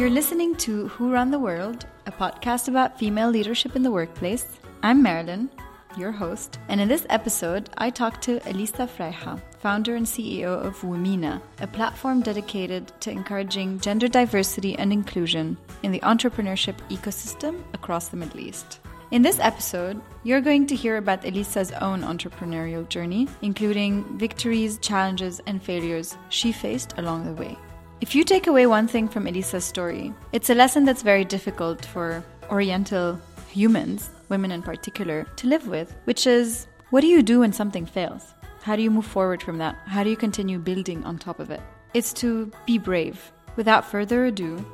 You're listening to Who Run the World, a podcast about female leadership in the workplace. I'm Marilyn, your host, and in this episode, I talk to Elisa Freiha, founder and CEO of Womena, a platform dedicated to encouraging gender diversity and inclusion in the entrepreneurship ecosystem across the Middle East. In this episode, you're going to hear about Elisa's own entrepreneurial journey, including victories, challenges, and failures she faced along the way. If you take away one thing from Elisa's story, it's a lesson that's very difficult for Oriental humans, women in particular, to live with, which is what do you do when something fails? How do you move forward from that? How do you continue building on top of it? It's to be brave. Without further ado,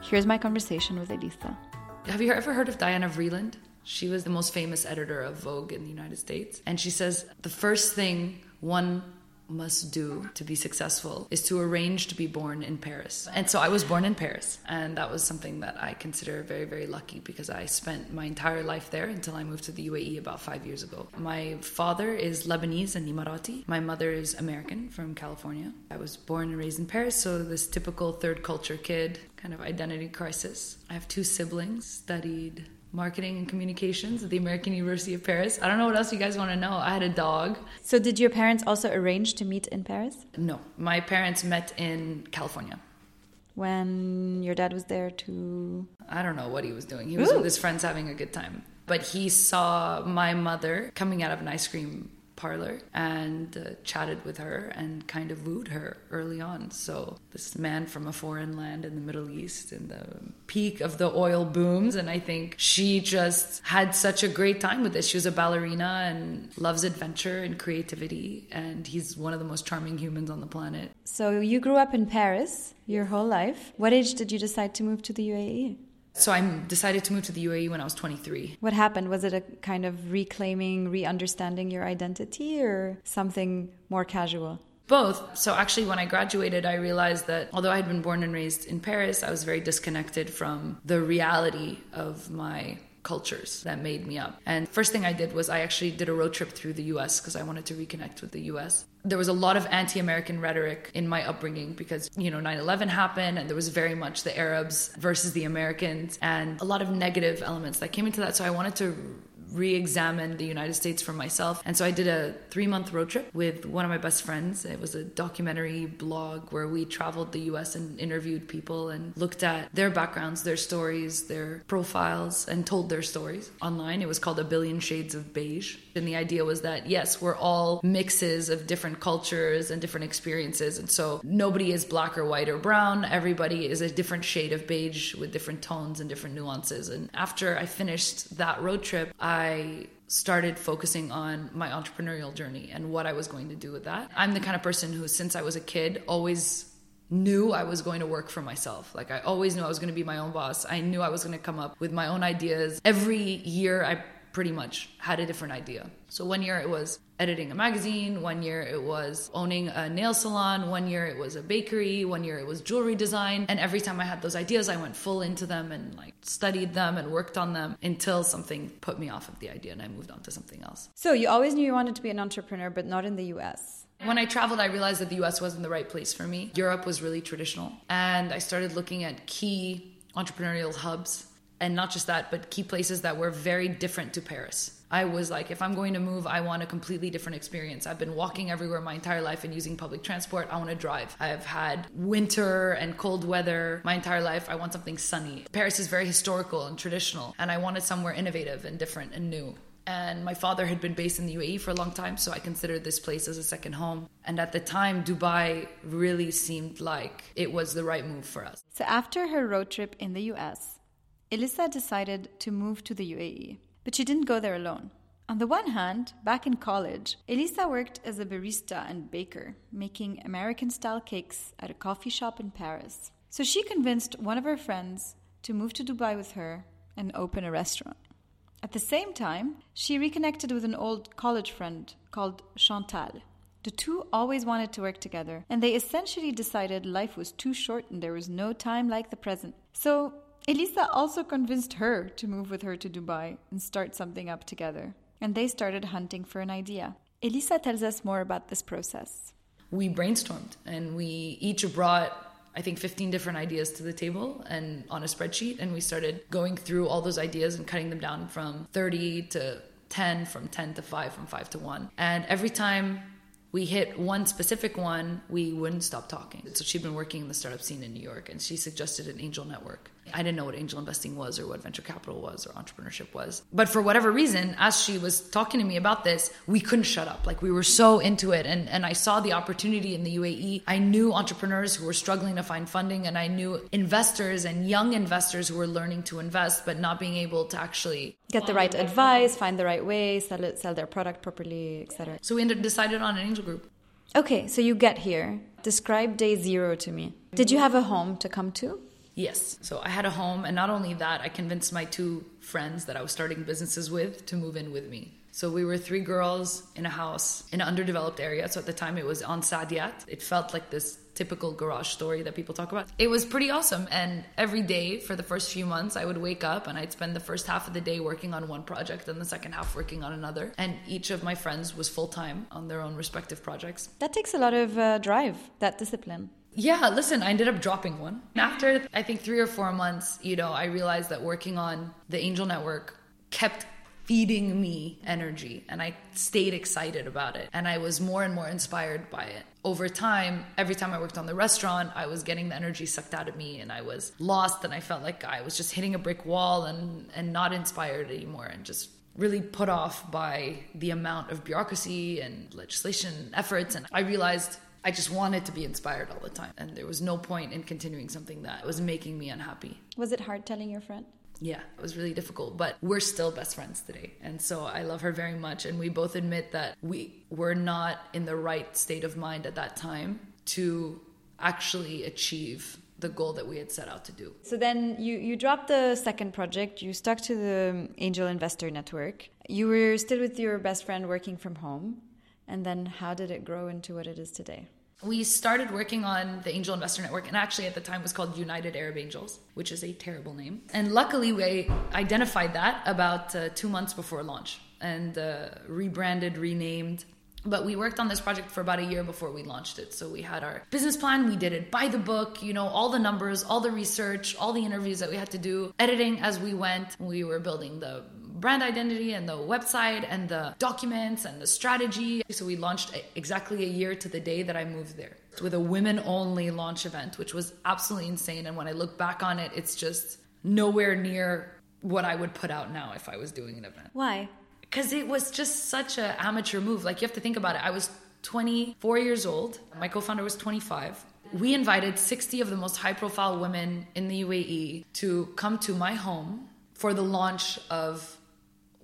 here's my conversation with Elisa. Have you ever heard of Diana Vreeland? She was the most famous editor of Vogue in the United States. And she says the first thing one must do to be successful is to arrange to be born in Paris. And so I was born in Paris, and that was something that I consider very, very lucky because I spent my entire life there until I moved to the UAE about five years ago. My father is Lebanese and Emirati. My mother is American from California. I was born and raised in Paris, so this typical third culture kid kind of identity crisis. I have two siblings, studied marketing and communications at the American University of Paris. I don't know what else you guys want to know. I had a dog. So, did your parents also arrange to meet in Paris? No, my parents met in California. When your dad was there to. I don't know what he was doing. He was Ooh. with his friends having a good time. But he saw my mother coming out of an ice cream parlor and uh, chatted with her and kind of wooed her early on. So, this man from a foreign land in the Middle East in the peak of the oil booms. And I think she just had such a great time with this. She was a ballerina and loves adventure and creativity. And he's one of the most charming humans on the planet. So, you grew up in Paris your whole life. What age did you decide to move to the UAE? So I decided to move to the UAE when I was 23. What happened? Was it a kind of reclaiming, re understanding your identity, or something more casual? Both. So actually, when I graduated, I realized that although I had been born and raised in Paris, I was very disconnected from the reality of my cultures that made me up. And first thing I did was I actually did a road trip through the US because I wanted to reconnect with the US. There was a lot of anti-American rhetoric in my upbringing because, you know, 9/11 happened and there was very much the Arabs versus the Americans and a lot of negative elements that came into that. So I wanted to re-examine the United States for myself. And so I did a three-month road trip with one of my best friends. It was a documentary blog where we traveled the US and interviewed people and looked at their backgrounds, their stories, their profiles, and told their stories online. It was called A Billion Shades of Beige. And the idea was that, yes, we're all mixes of different cultures and different experiences. And so nobody is black or white or brown. Everybody is a different shade of beige with different tones and different nuances. And after I finished that road trip, I I started focusing on my entrepreneurial journey and what I was going to do with that. I'm the kind of person who, since I was a kid, always knew I was going to work for myself. Like I always knew I was going to be my own boss. I knew I was going to come up with my own ideas. Every year I pretty much had a different idea. So one year it was editing a magazine, one year it was owning a nail salon, one year it was a bakery, one year it was jewelry design. And every time I had those ideas, I went full into them and like studied them and worked on them until something put me off of the idea and I moved on to something else. So you always knew you wanted to be an entrepreneur, but not in the US. When I traveled, I realized that the US wasn't the right place for me. Europe was really traditional. And I started looking at key entrepreneurial hubs and not just that, but key places that were very different to Paris. I was like, if I'm going to move, I want a completely different experience. I've been walking everywhere my entire life and using public transport. I want to drive. I've had winter and cold weather my entire life. I want something sunny. Paris is very historical and traditional, and I wanted somewhere innovative and different and new. And my father had been based in the UAE for a long time, so I considered this place as a second home. And at the time, Dubai really seemed like it was the right move for us. So after her road trip in the US, Elisa decided to move to the UAE, but she didn't go there alone. On the one hand, back in college, Elisa worked as a barista and baker, making American style cakes at a coffee shop in Paris. So she convinced one of her friends to move to Dubai with her and open a restaurant. At the same time, she reconnected with an old college friend called Chantal. The two always wanted to work together, and they essentially decided life was too short and there was no time like the present. So Elisa also convinced her to move with her to Dubai and start something up together. And they started hunting for an idea. Elisa tells us more about this process. We brainstormed and we each brought I think 15 different ideas to the table and on a spreadsheet. And we started going through all those ideas and cutting them down from 30 to 10, from 10 to 5, from 5 to 1. And every time we hit one specific one, we wouldn't stop talking. So she'd been working in the startup scene in New York and she suggested an angel network. I didn't know what angel investing was or what venture capital was or entrepreneurship was. But for whatever reason, as she was talking to me about this, we couldn't shut up. Like we were so into it. And, and I saw the opportunity in the UAE. I knew entrepreneurs who were struggling to find funding, and I knew investors and young investors who were learning to invest, but not being able to actually get the right advice, find the right way, sell it, sell their product properly, etc. So we ended, decided on an angel group. Okay, so you get here. Describe day zero to me. Did you have a home to come to? Yes. So I had a home, and not only that, I convinced my two friends that I was starting businesses with to move in with me. So we were three girls in a house in an underdeveloped area. So at the time it was on Saadiyat. It felt like this typical garage story that people talk about. It was pretty awesome. And every day for the first few months, I would wake up and I'd spend the first half of the day working on one project and the second half working on another. And each of my friends was full time on their own respective projects. That takes a lot of uh, drive, that discipline. Yeah, listen, I ended up dropping one. After I think three or four months, you know, I realized that working on the Angel Network kept feeding me energy and I stayed excited about it and I was more and more inspired by it. Over time, every time I worked on the restaurant, I was getting the energy sucked out of me and I was lost and I felt like I was just hitting a brick wall and and not inspired anymore and just really put off by the amount of bureaucracy and legislation efforts and I realized I just wanted to be inspired all the time. And there was no point in continuing something that was making me unhappy. Was it hard telling your friend? Yeah, it was really difficult, but we're still best friends today. And so I love her very much. And we both admit that we were not in the right state of mind at that time to actually achieve the goal that we had set out to do. So then you, you dropped the second project, you stuck to the Angel Investor Network. You were still with your best friend working from home. And then how did it grow into what it is today? We started working on the Angel Investor Network, and actually at the time was called United Arab Angels, which is a terrible name. And luckily, we identified that about uh, two months before launch and uh, rebranded, renamed. But we worked on this project for about a year before we launched it. So we had our business plan, we did it by the book, you know, all the numbers, all the research, all the interviews that we had to do, editing as we went. We were building the brand identity and the website and the documents and the strategy. So we launched exactly a year to the day that I moved there with a women only launch event, which was absolutely insane. And when I look back on it, it's just nowhere near what I would put out now if I was doing an event. Why? Because it was just such an amateur move. Like you have to think about it. I was 24 years old. My co-founder was 25 we invited 60 of the most high profile women in the UAE to come to my home for the launch of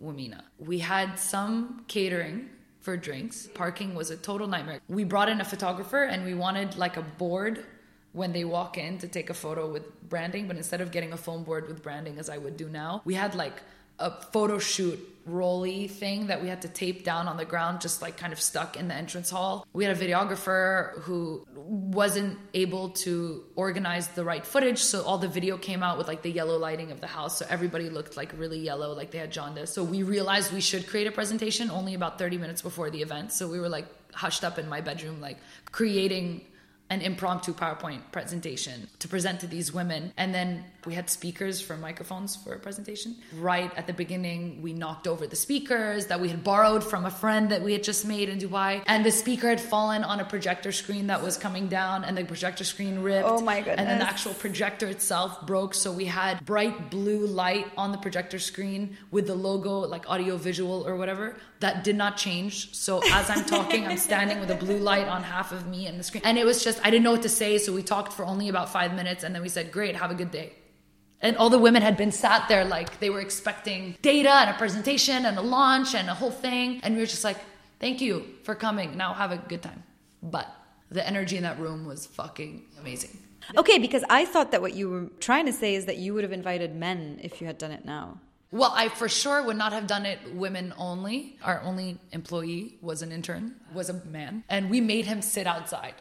Womena. We had some catering for drinks. Parking was a total nightmare. We brought in a photographer and we wanted like a board when they walk in to take a photo with branding, but instead of getting a foam board with branding as I would do now, we had like a photo shoot rolly thing that we had to tape down on the ground, just like kind of stuck in the entrance hall. We had a videographer who wasn't able to organize the right footage, so all the video came out with like the yellow lighting of the house, so everybody looked like really yellow, like they had jaundice. So we realized we should create a presentation only about 30 minutes before the event. So we were like hushed up in my bedroom, like creating an impromptu PowerPoint presentation to present to these women. And then we had speakers for microphones for a presentation. Right at the beginning, we knocked over the speakers that we had borrowed from a friend that we had just made in Dubai. And the speaker had fallen on a projector screen that was coming down, and the projector screen ripped. Oh my goodness. And then the actual projector itself broke. So we had bright blue light on the projector screen with the logo, like audio visual or whatever. That did not change. So as I'm talking, I'm standing with a blue light on half of me and the screen. And it was just, I didn't know what to say. So we talked for only about five minutes. And then we said, Great, have a good day. And all the women had been sat there like they were expecting data and a presentation and a launch and a whole thing. And we were just like, thank you for coming. Now have a good time. But the energy in that room was fucking amazing. Okay, because I thought that what you were trying to say is that you would have invited men if you had done it now. Well, I for sure would not have done it women only. Our only employee was an intern, was a man, and we made him sit outside.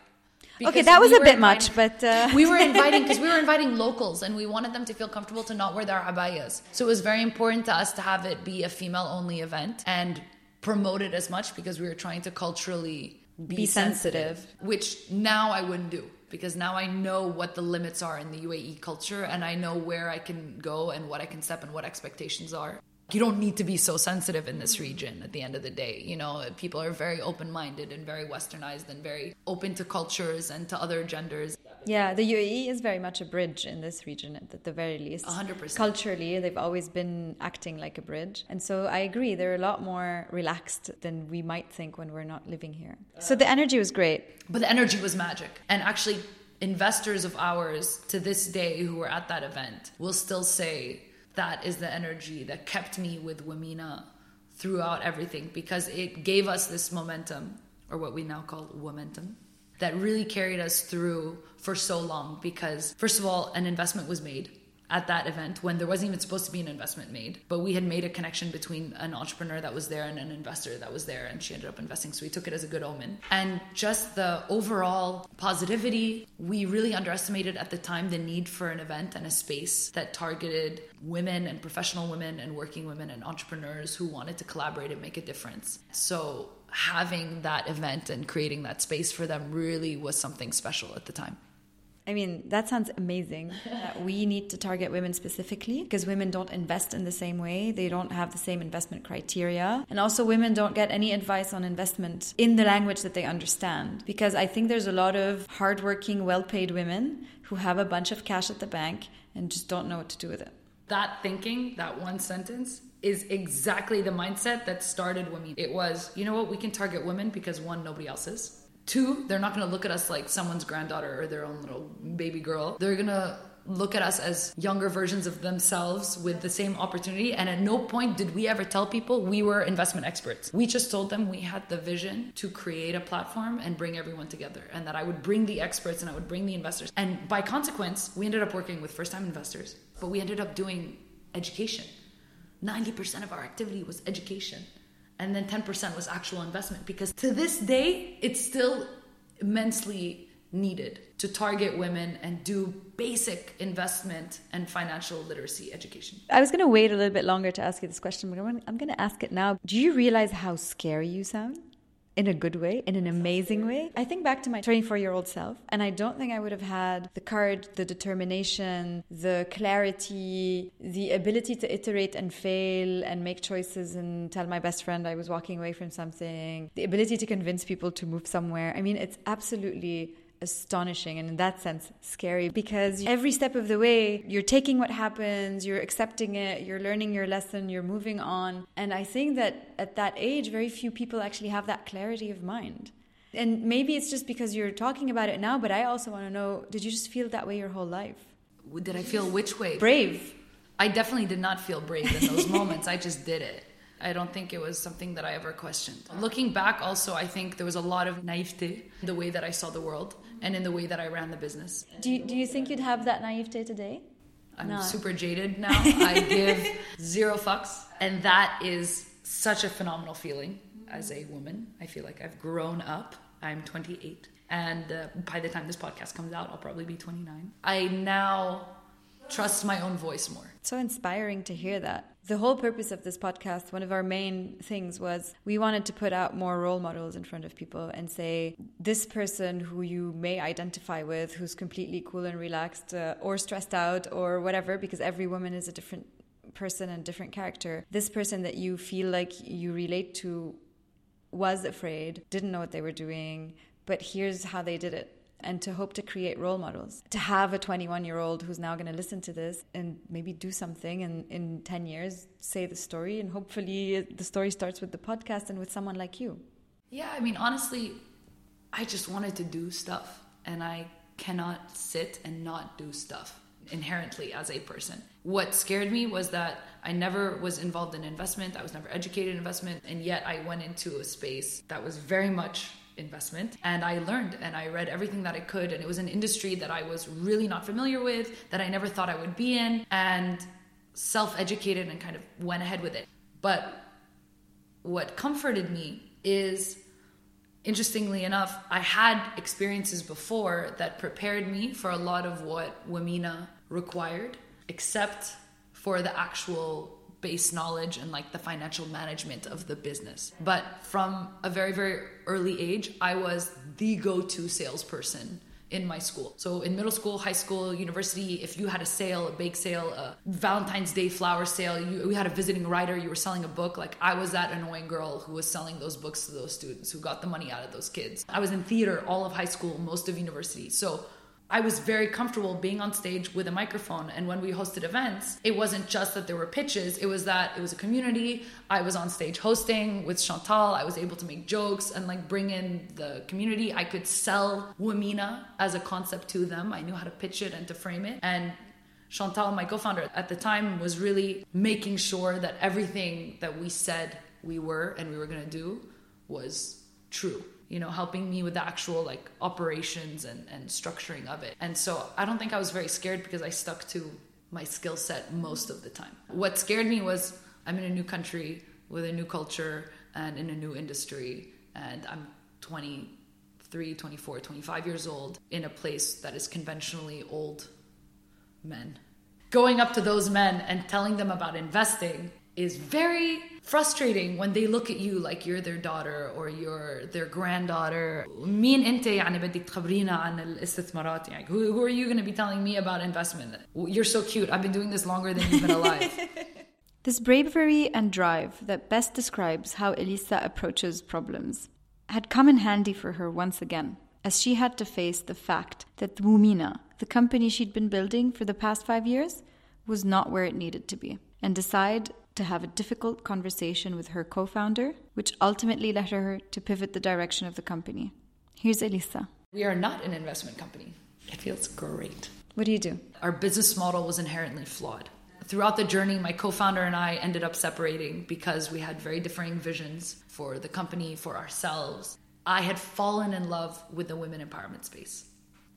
Okay, that was a bit much, but uh... we were inviting because we were inviting locals, and we wanted them to feel comfortable to not wear their abayas. So it was very important to us to have it be a female-only event and promote it as much because we were trying to culturally be, Be sensitive. which now I wouldn't do because now I know what the limits are in the UAE culture and I know where I can go and what I can step and what expectations are. You don't need to be so sensitive in this region at the end of the day. You know, people are very open minded and very westernized and very open to cultures and to other genders. Yeah, the UAE is very much a bridge in this region, at the very least. 100%. Culturally, they've always been acting like a bridge. And so I agree, they're a lot more relaxed than we might think when we're not living here. So the energy was great. But the energy was magic. And actually, investors of ours to this day who were at that event will still say that is the energy that kept me with Womena throughout everything because it gave us this momentum, or what we now call momentum, that really carried us through for so long. Because, first of all, an investment was made at that event when there wasn't even supposed to be an investment made. But we had made a connection between an entrepreneur that was there and an investor that was there, and she ended up investing. So we took it as a good omen. And just the overall positivity, we really underestimated at the time the need for an event and a space that targeted women and professional women and working women and entrepreneurs who wanted to collaborate and make a difference. So having that event and creating that space for them really was something special at the time. I mean, that sounds amazing. that we need to target women specifically because women don't invest in the same way. They don't have the same investment criteria. And also, women don't get any advice on investment in the language that they understand. Because I think there's a lot of hardworking, well paid women who have a bunch of cash at the bank and just don't know what to do with it. That thinking, that one sentence, is exactly the mindset that started Womena. It was, you know what, we can target women because one, nobody else is. Two, they're not going to look at us like someone's granddaughter or their own little baby girl. They're going to look at us as younger versions of themselves with the same opportunity. And at no point did we ever tell people we were investment experts. We just told them we had the vision to create a platform and bring everyone together, and that I would bring the experts and I would bring the investors. And by consequence, we ended up working with first time investors, but we ended up doing education. 90% of our activity was education and then 10% was actual investment because to this day it's still immensely needed to target women and do basic investment and financial literacy education. I was going to wait a little bit longer to ask you this question, but I'm going to ask it now. Do you realize how scary you sound? In a good way, in an amazing way. I think back to my 24 year old self, and I don't think I would have had the courage, the determination, the clarity, the ability to iterate and fail and make choices and tell my best friend I was walking away from something, the ability to convince people to move somewhere. I mean, it's absolutely astonishing and in that sense scary because every step of the way you're taking what happens you're accepting it you're learning your lesson you're moving on and i think that at that age very few people actually have that clarity of mind and maybe it's just because you're talking about it now but i also want to know did you just feel that way your whole life Did I feel which way? brave I definitely did not feel brave in those moments. I just did it. I don't think it was something that I ever questioned. Looking back, also, I think there was a lot of naivete the way that I saw the world and in the way that I ran the business. do you, do you think you'd have that naivete today I'm No. super jaded now. I give zero fucks. And that is such a phenomenal feeling as a woman. I feel like I've grown up. I'm 28. And uh, by the time this podcast comes out, I'll probably be 29. I now trust my own voice more. so inspiring to hear that. The whole purpose of this podcast, one of our main things was we wanted to put out more role models in front of people and say, this person who you may identify with, who's completely cool and relaxed uh, or stressed out or whatever, because every woman is a different person and different character. This person that you feel like you relate to was afraid, didn't know what they were doing, but here's how they did it. And to hope to create role models. To have a 21 year old who's now going to listen to this and maybe do something and in 10 years say the story. And hopefully the story starts with the podcast and with someone like you. Yeah, I mean, honestly, I just wanted to do stuff. And I cannot sit and not do stuff inherently as a person. What scared me was that I never was involved in investment, I was never educated in investment, and yet I went into a space that was very much investment and I learned and I read everything that I could and it was an industry that I was really not familiar with that I never thought I would be in and self-educated and kind of went ahead with it. But what comforted me is interestingly enough, I had experiences before that prepared me for a lot of what Womena required, except for the actual base knowledge and like the financial management of the business. But from a very, very early age, I was the go to salesperson in my school. So in middle school, high school, university, if you had a sale, a bake sale, a Valentine's Day flower sale, you, we had a visiting writer, you were selling a book, like I was that annoying girl who was selling those books to those students, who got the money out of those kids. I was in theater all of high school, most of university. So I was very comfortable being on stage with a microphone. And when we hosted events, it wasn't just that there were pitches, it was that it was a community. I was on stage hosting with Chantal. I was able to make jokes and like bring in the community. I could sell Womena as a concept to them. I knew how to pitch it and to frame it. And Chantal, my co founder at the time, was really making sure that everything that we said we were and we were going to do was true you know, helping me with the actual like operations and, and structuring of it. And so I don't think I was very scared because I stuck to my skill set most of the time. What scared me was I'm in a new country with a new culture and in a new industry, and I'm 23, 24, 25 years old in a place that is conventionally old men. Going up to those men and telling them about investing is very frustrating when they look at you like you're their daughter or you're their granddaughter. who, who are you going to be telling me about investment? You're so cute. I've been doing this longer than you've been alive. This bravery and drive that best describes how Elisa approaches problems had come in handy for her once again, as she had to face the fact that Womena, the company she'd been building for the past five years, was not where it needed to be, and decide to have a difficult conversation with her co founder, which ultimately led her to pivot the direction of the company. Here's Elisa. We are not an investment company. It feels great. What do you do? Our business model was inherently flawed. Throughout the journey, my co founder and I ended up separating because we had very differing visions for the company, for ourselves. I had fallen in love with the women empowerment space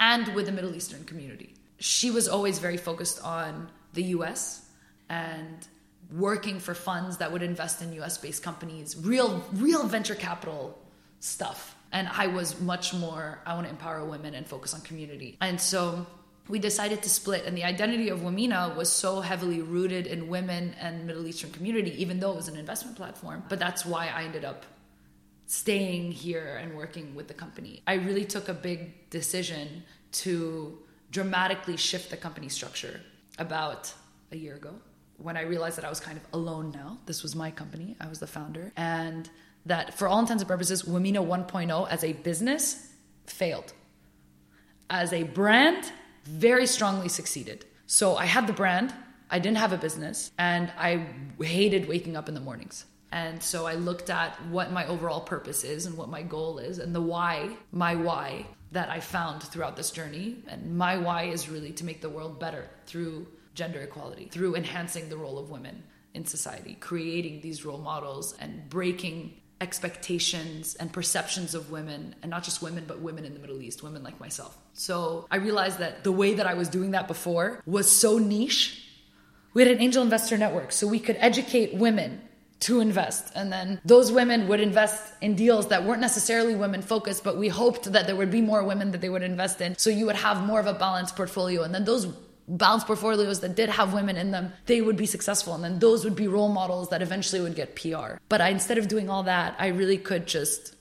and with the Middle Eastern community. She was always very focused on the US and working for funds that would invest in US based companies, real real venture capital stuff. And I was much more I want to empower women and focus on community. And so we decided to split and the identity of Womena was so heavily rooted in women and Middle Eastern community even though it was an investment platform. But that's why I ended up staying here and working with the company. I really took a big decision to dramatically shift the company structure about a year ago when I realized that I was kind of alone now. This was my company, I was the founder, and that for all intents and purposes, Womena 1.0 as a business failed. As a brand, very strongly succeeded. So I had the brand, I didn't have a business, and I hated waking up in the mornings. And so I looked at what my overall purpose is and what my goal is and the why, my why that I found throughout this journey. And my why is really to make the world better through gender equality through enhancing the role of women in society, creating these role models and breaking expectations and perceptions of women, and not just women, but women in the Middle East, women like myself. So I realized that the way that I was doing that before was so niche. We had an angel investor network, so we could educate women to invest. And then those women would invest in deals that weren't necessarily women focused, but we hoped that there would be more women that they would invest in. So you would have more of a balanced portfolio. And then those balanced portfolios that did have women in them, they would be successful. And then those would be role models that eventually would get PR. But I, instead of doing all that, I really could just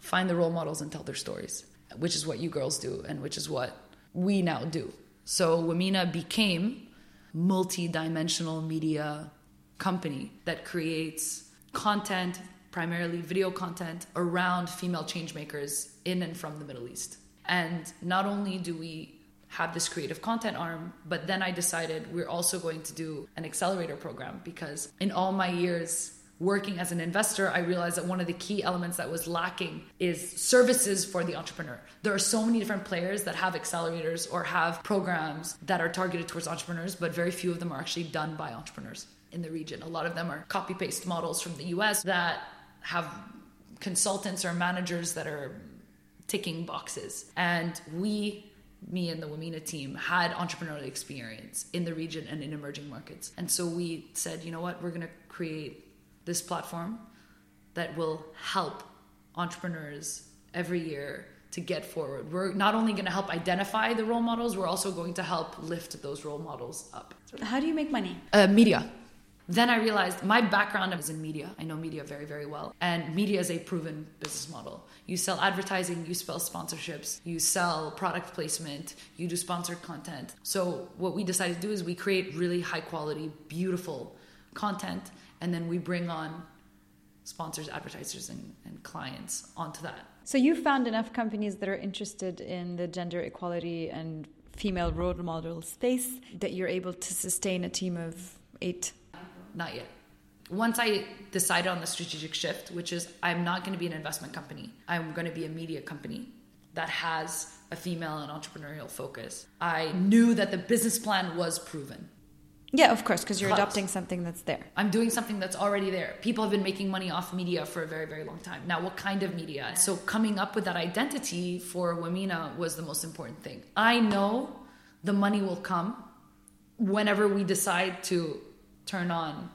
find the role models and tell their stories, which is what you girls do and which is what we now do. So Womena became multi-dimensional media company that creates content, primarily video content around female changemakers in and from the Middle East. And not only do we have this creative content arm. But then I decided we're also going to do an accelerator program because in all my years working as an investor, I realized that one of the key elements that was lacking is services for the entrepreneur. There are so many different players that have accelerators or have programs that are targeted towards entrepreneurs, but very few of them are actually done by entrepreneurs in the region. A lot of them are copy paste models from the US that have consultants or managers that are ticking boxes. And we me and the Womena team had entrepreneurial experience in the region and in emerging markets. And so we said, you know what, we're going to create this platform that will help entrepreneurs every year to get forward. We're not only going to help identify the role models, we're also going to help lift those role models up. How do you make money? Uh, media. Then I realized my background is in media. I know media very, very well. And media is a proven business model. You sell advertising, you sell sponsorships, you sell product placement, you do sponsored content. So, what we decided to do is we create really high quality, beautiful content, and then we bring on sponsors, advertisers, and, and clients onto that. So, you found enough companies that are interested in the gender equality and female role model space that you're able to sustain a team of eight not yet. Once I decided on the strategic shift, which is I'm not going to be an investment company, I'm going to be a media company that has a female and entrepreneurial focus. I knew that the business plan was proven. Yeah, of course, because you're adopting something that's there. I'm doing something that's already there. People have been making money off media for a very, very long time. Now, what kind of media? So, coming up with that identity for Womena was the most important thing. I know the money will come whenever we decide to turn on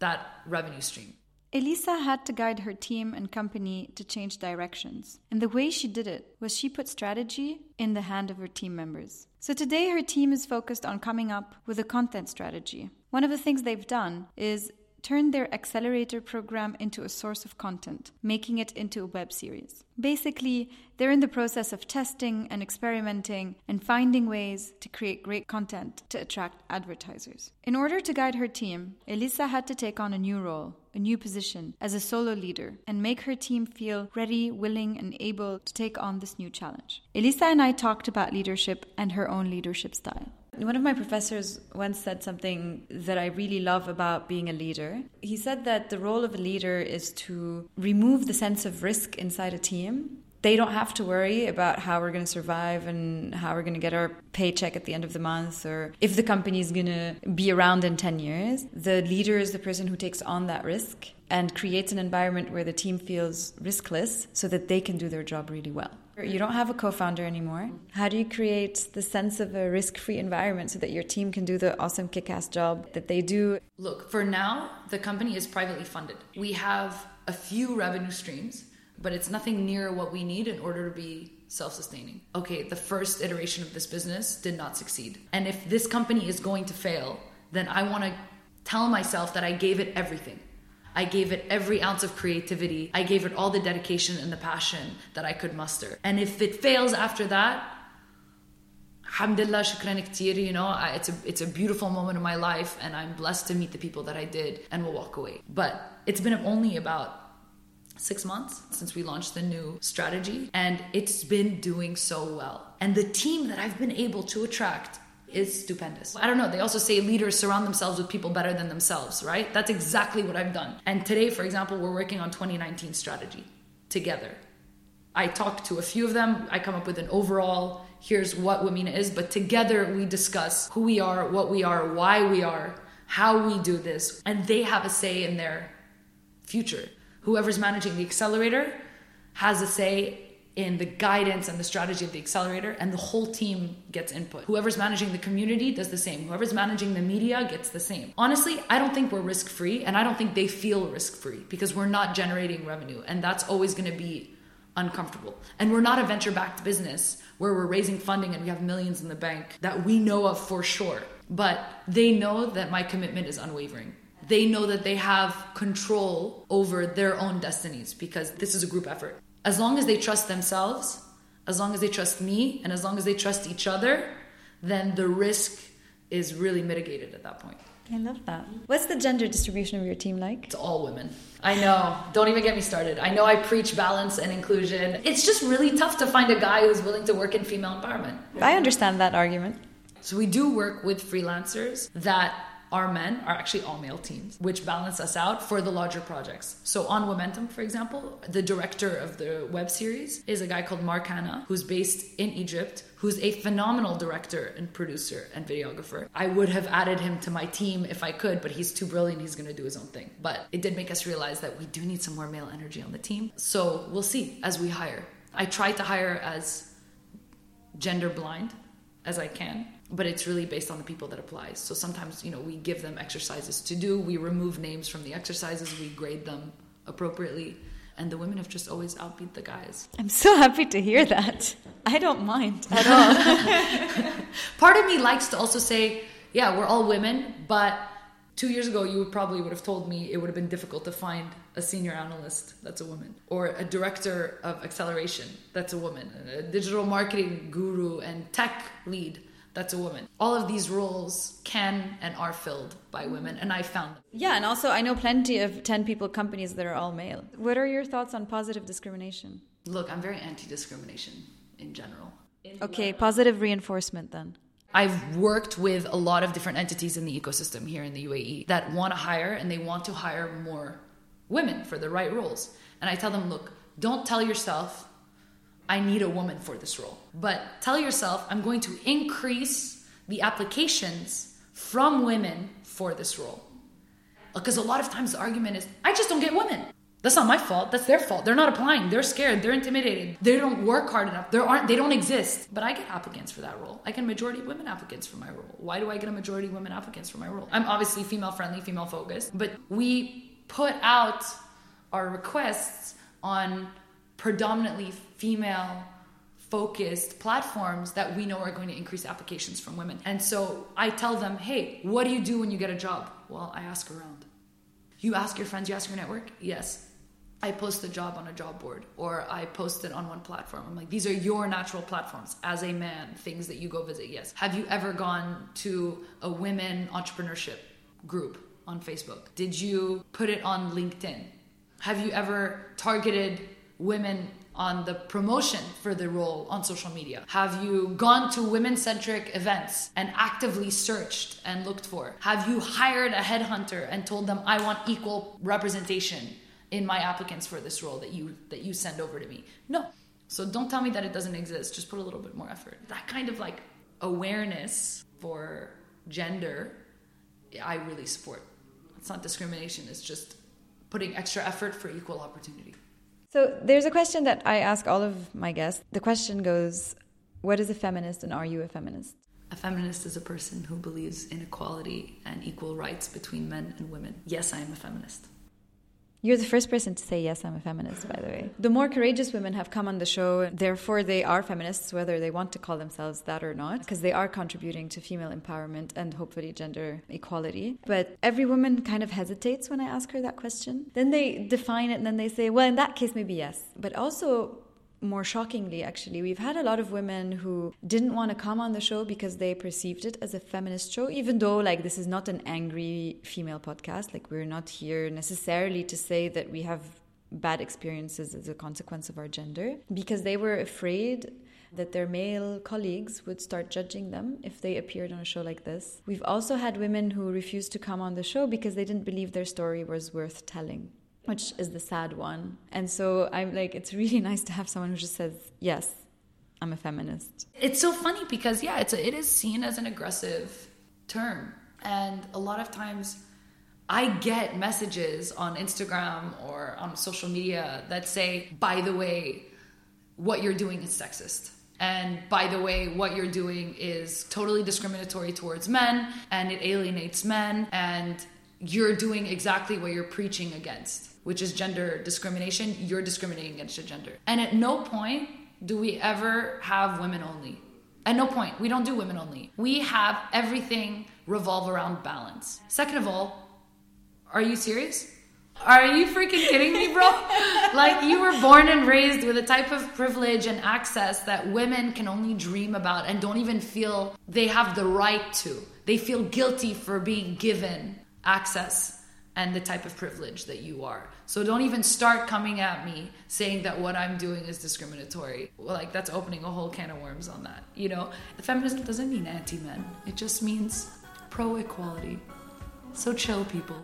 that revenue stream. Elisa had to guide her team and company to change directions. And the way she did it was she put strategy in the hand of her team members. So today her team is focused on coming up with a content strategy. One of the things they've done is turned their accelerator program into a source of content, making it into a web series. Basically, they're in the process of testing and experimenting and finding ways to create great content to attract advertisers. In order to guide her team, Elisa had to take on a new role, a new position as a solo leader, and make her team feel ready, willing, and able to take on this new challenge. Elisa and I talked about leadership and her own leadership style. One of my professors once said something that I really love about being a leader. He said that the role of a leader is to remove the sense of risk inside a team. They don't have to worry about how we're going to survive and how we're going to get our paycheck at the end of the month or if the company is going to be around in 10 years. The leader is the person who takes on that risk and creates an environment where the team feels riskless so that they can do their job really well. You don't have a co founder anymore. How do you create the sense of a risk free environment so that your team can do the awesome kick ass job that they do? Look, for now, the company is privately funded. We have a few revenue streams, but it's nothing near what we need in order to be self sustaining. Okay, the first iteration of this business did not succeed. And if this company is going to fail, then I want to tell myself that I gave it everything. I gave it every ounce of creativity. I gave it all the dedication and the passion that I could muster. And if it fails after that, alhamdulillah, shukran you know, I, it's, a, it's a beautiful moment in my life and I'm blessed to meet the people that I did and will walk away. But it's been only about six months since we launched the new strategy and it's been doing so well. And the team that I've been able to attract is stupendous. I don't know. They also say leaders surround themselves with people better than themselves, right? That's exactly what I've done. And today, for example, we're working on 2019 strategy together. I talk to a few of them. I come up with an overall, here's what Womena is, but together we discuss who we are, what we are, why we are, how we do this, and they have a say in their future. Whoever's managing the accelerator has a say in the guidance and the strategy of the accelerator and the whole team gets input. Whoever's managing the community does the same. Whoever's managing the media gets the same. Honestly i don't think we're risk free and i don't think they feel risk free because we're not generating revenue and that's always going to be uncomfortable. And we're not a venture backed business where we're raising funding and we have millions in the bank that we know of for sure. But they know that my commitment is unwavering. They know that they have control over their own destinies because this is a group effort as long as they trust themselves, as long as they trust me, and as long as they trust each other, then the risk is really mitigated at that point. I love that. What's the gender distribution of your team like? It's all women. I know. Don't even get me started. I know I preach balance and inclusion. It's just really tough to find a guy who's willing to work in female empowerment. I understand that argument. So we do work with freelancers that our men are actually all male teams, which balance us out for the larger projects. So on Momentum, for example, the director of the web series is a guy called Mark Hanna, who's based in Egypt, who's a phenomenal director and producer and videographer. I would have added him to my team if I could, but he's too brilliant. He's going to do his own thing. But it did make us realize that we do need some more male energy on the team. So we'll see as we hire. I try to hire as gender blind as I can but it's really based on the people that applies. So sometimes, you know, we give them exercises to do, we remove names from the exercises, we grade them appropriately, and the women have just always outbeat the guys. I'm so happy to hear that. I don't mind at all. Part of me likes to also say, yeah, we're all women, but Two years ago, you would probably would have told me it would have been difficult to find a senior analyst that's a woman, or a director of acceleration that's a woman, a digital marketing guru and tech lead that's a woman. All of these roles can and are filled by women, and I found them. Yeah, and also I know plenty of 10 people companies that are all male. What are your thoughts on positive discrimination? Look, I'm very anti discrimination in general. Okay, positive reinforcement then. I've worked with a lot of different entities in the ecosystem here in the UAE that want to hire and they want to hire more women for the right roles. And I tell them, look, don't tell yourself, I need a woman for this role. But tell yourself, I'm going to increase the applications from women for this role. Because a lot of times the argument is, I just don't get women. That's not my fault. That's their fault. They're not applying. They're scared. They're intimidated. They don't work hard enough. There aren't. They don't exist. But I get applicants for that role. I get majority women applicants for my role. Why do I get a majority women applicants for my role? I'm obviously female friendly, female focused, but we put out our requests on predominantly female focused platforms that we know are going to increase applications from women. And so I tell them, hey, what do you do when you get a job? Well, I ask around. You ask your friends, you ask your network? Yes. I post a job on a job board or I post it on one platform. I'm like, these are your natural platforms as a man, things that you go visit. Yes. Have you ever gone to a women entrepreneurship group on Facebook? Did you put it on LinkedIn? Have you ever targeted women on the promotion for the role on social media? Have you gone to women centric events and actively searched and looked for? Have you hired a headhunter and told them, I want equal representation? in my applicants for this role that you that you send over to me. No. So don't tell me that it doesn't exist. Just put a little bit more effort. That kind of like awareness for gender, I really support. It's not discrimination. It's just putting extra effort for equal opportunity. So there's a question that I ask all of my guests. The question goes, what is a feminist and are you a feminist? A feminist is a person who believes in equality and equal rights between men and women. Yes, I am a feminist. You're the first person to say, yes, I'm a feminist, by the way. The more courageous women have come on the show, therefore they are feminists, whether they want to call themselves that or not, because they are contributing to female empowerment and hopefully gender equality. But every woman kind of hesitates when I ask her that question. Then they define it and then they say, well, in that case, maybe yes. But also, more shockingly, actually, we've had a lot of women who didn't want to come on the show because they perceived it as a feminist show, even though, like, this is not an angry female podcast. Like, we're not here necessarily to say that we have bad experiences as a consequence of our gender, because they were afraid that their male colleagues would start judging them if they appeared on a show like this. We've also had women who refused to come on the show because they didn't believe their story was worth telling which is the sad one. And so I'm like, it's really nice to have someone who just says, yes, I'm a feminist. It's so funny because, yeah, it's a, it is seen as an aggressive term. And a lot of times I get messages on Instagram or on social media that say, by the way, what you're doing is sexist. And by the way, what you're doing is totally discriminatory towards men and it alienates men and you're doing exactly what you're preaching against which is gender discrimination, you're discriminating against your gender. And at no point do we ever have women only. At no point. We don't do women only. We have everything revolve around balance. Second of all, are you serious? Are you freaking kidding me, bro? like, you were born and raised with a type of privilege and access that women can only dream about and don't even feel they have the right to. They feel guilty for being given access and the type of privilege that you are. So don't even start coming at me saying that what I'm doing is discriminatory. Well, like that's opening a whole can of worms on that. You know, feminism doesn't mean anti-men. It just means pro-equality. So chill, people.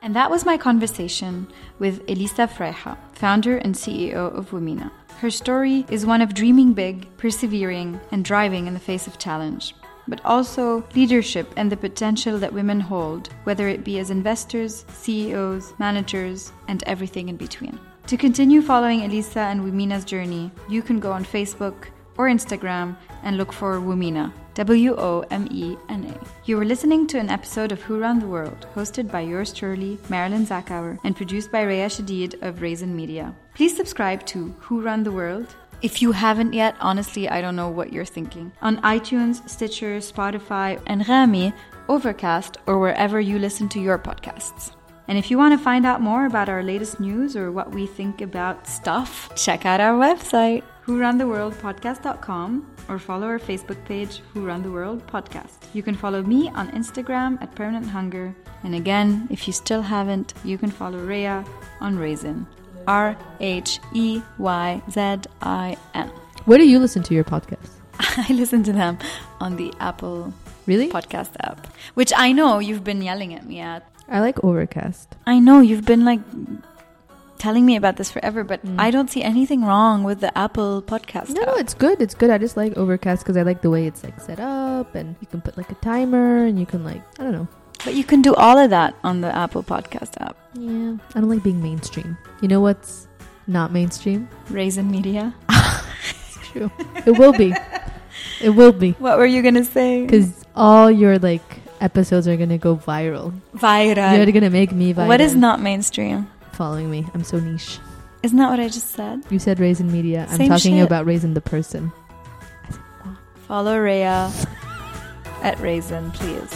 And that was my conversation with Elisa Freiha, founder and CEO of Womena. Her story is one of dreaming big, persevering, and driving in the face of challenge but also leadership and the potential that women hold, whether it be as investors, CEOs, managers, and everything in between. To continue following Elisa and Womena's journey, you can go on Facebook or Instagram and look for Womena, W O M E N A. You were listening to an episode of Who Run the World, hosted by yours truly, Marilyn Zakhour, and produced by Rhea Shadid of Raisin Media. Please subscribe to Who Run the World If you haven't yet, honestly, I don't know what you're thinking. On iTunes, Stitcher, Spotify, Anghami, Overcast, or wherever you listen to your podcasts. And if you want to find out more about our latest news or what we think about stuff, check out our website, whoruntheworldpodcast.com, or follow our Facebook page, Who Run the World Podcast. You can follow me on Instagram at Permanent Hunger. And again, if you still haven't, you can follow Rhea on Raisin. R H E Y Z I N. Where do you listen to your podcast? I listen to them on the Apple Really? podcast app, which I know you've been yelling at me at. I like Overcast. I know you've been like telling me about this forever, but Mm. I don't see anything wrong with the Apple podcast No, app. no, it's good. It's good. I just like Overcast because I like the way it's like set up, and you can put like a timer, and you can like I don't know. But you can do all of that on the Apple podcast app. Yeah, I don't like being mainstream. You know what's not mainstream? Rheyzin Media. It's true. it will be. It will be What were you gonna say? because all your like episodes are gonna go viral. viral. You're gonna make me viral. What is not mainstream? following me? I'm so niche. Isn't that what I just said? You said Rheyzin Media. I'm talking shit. about Rheyzin the person. Follow Rhea at Rheyzin, please.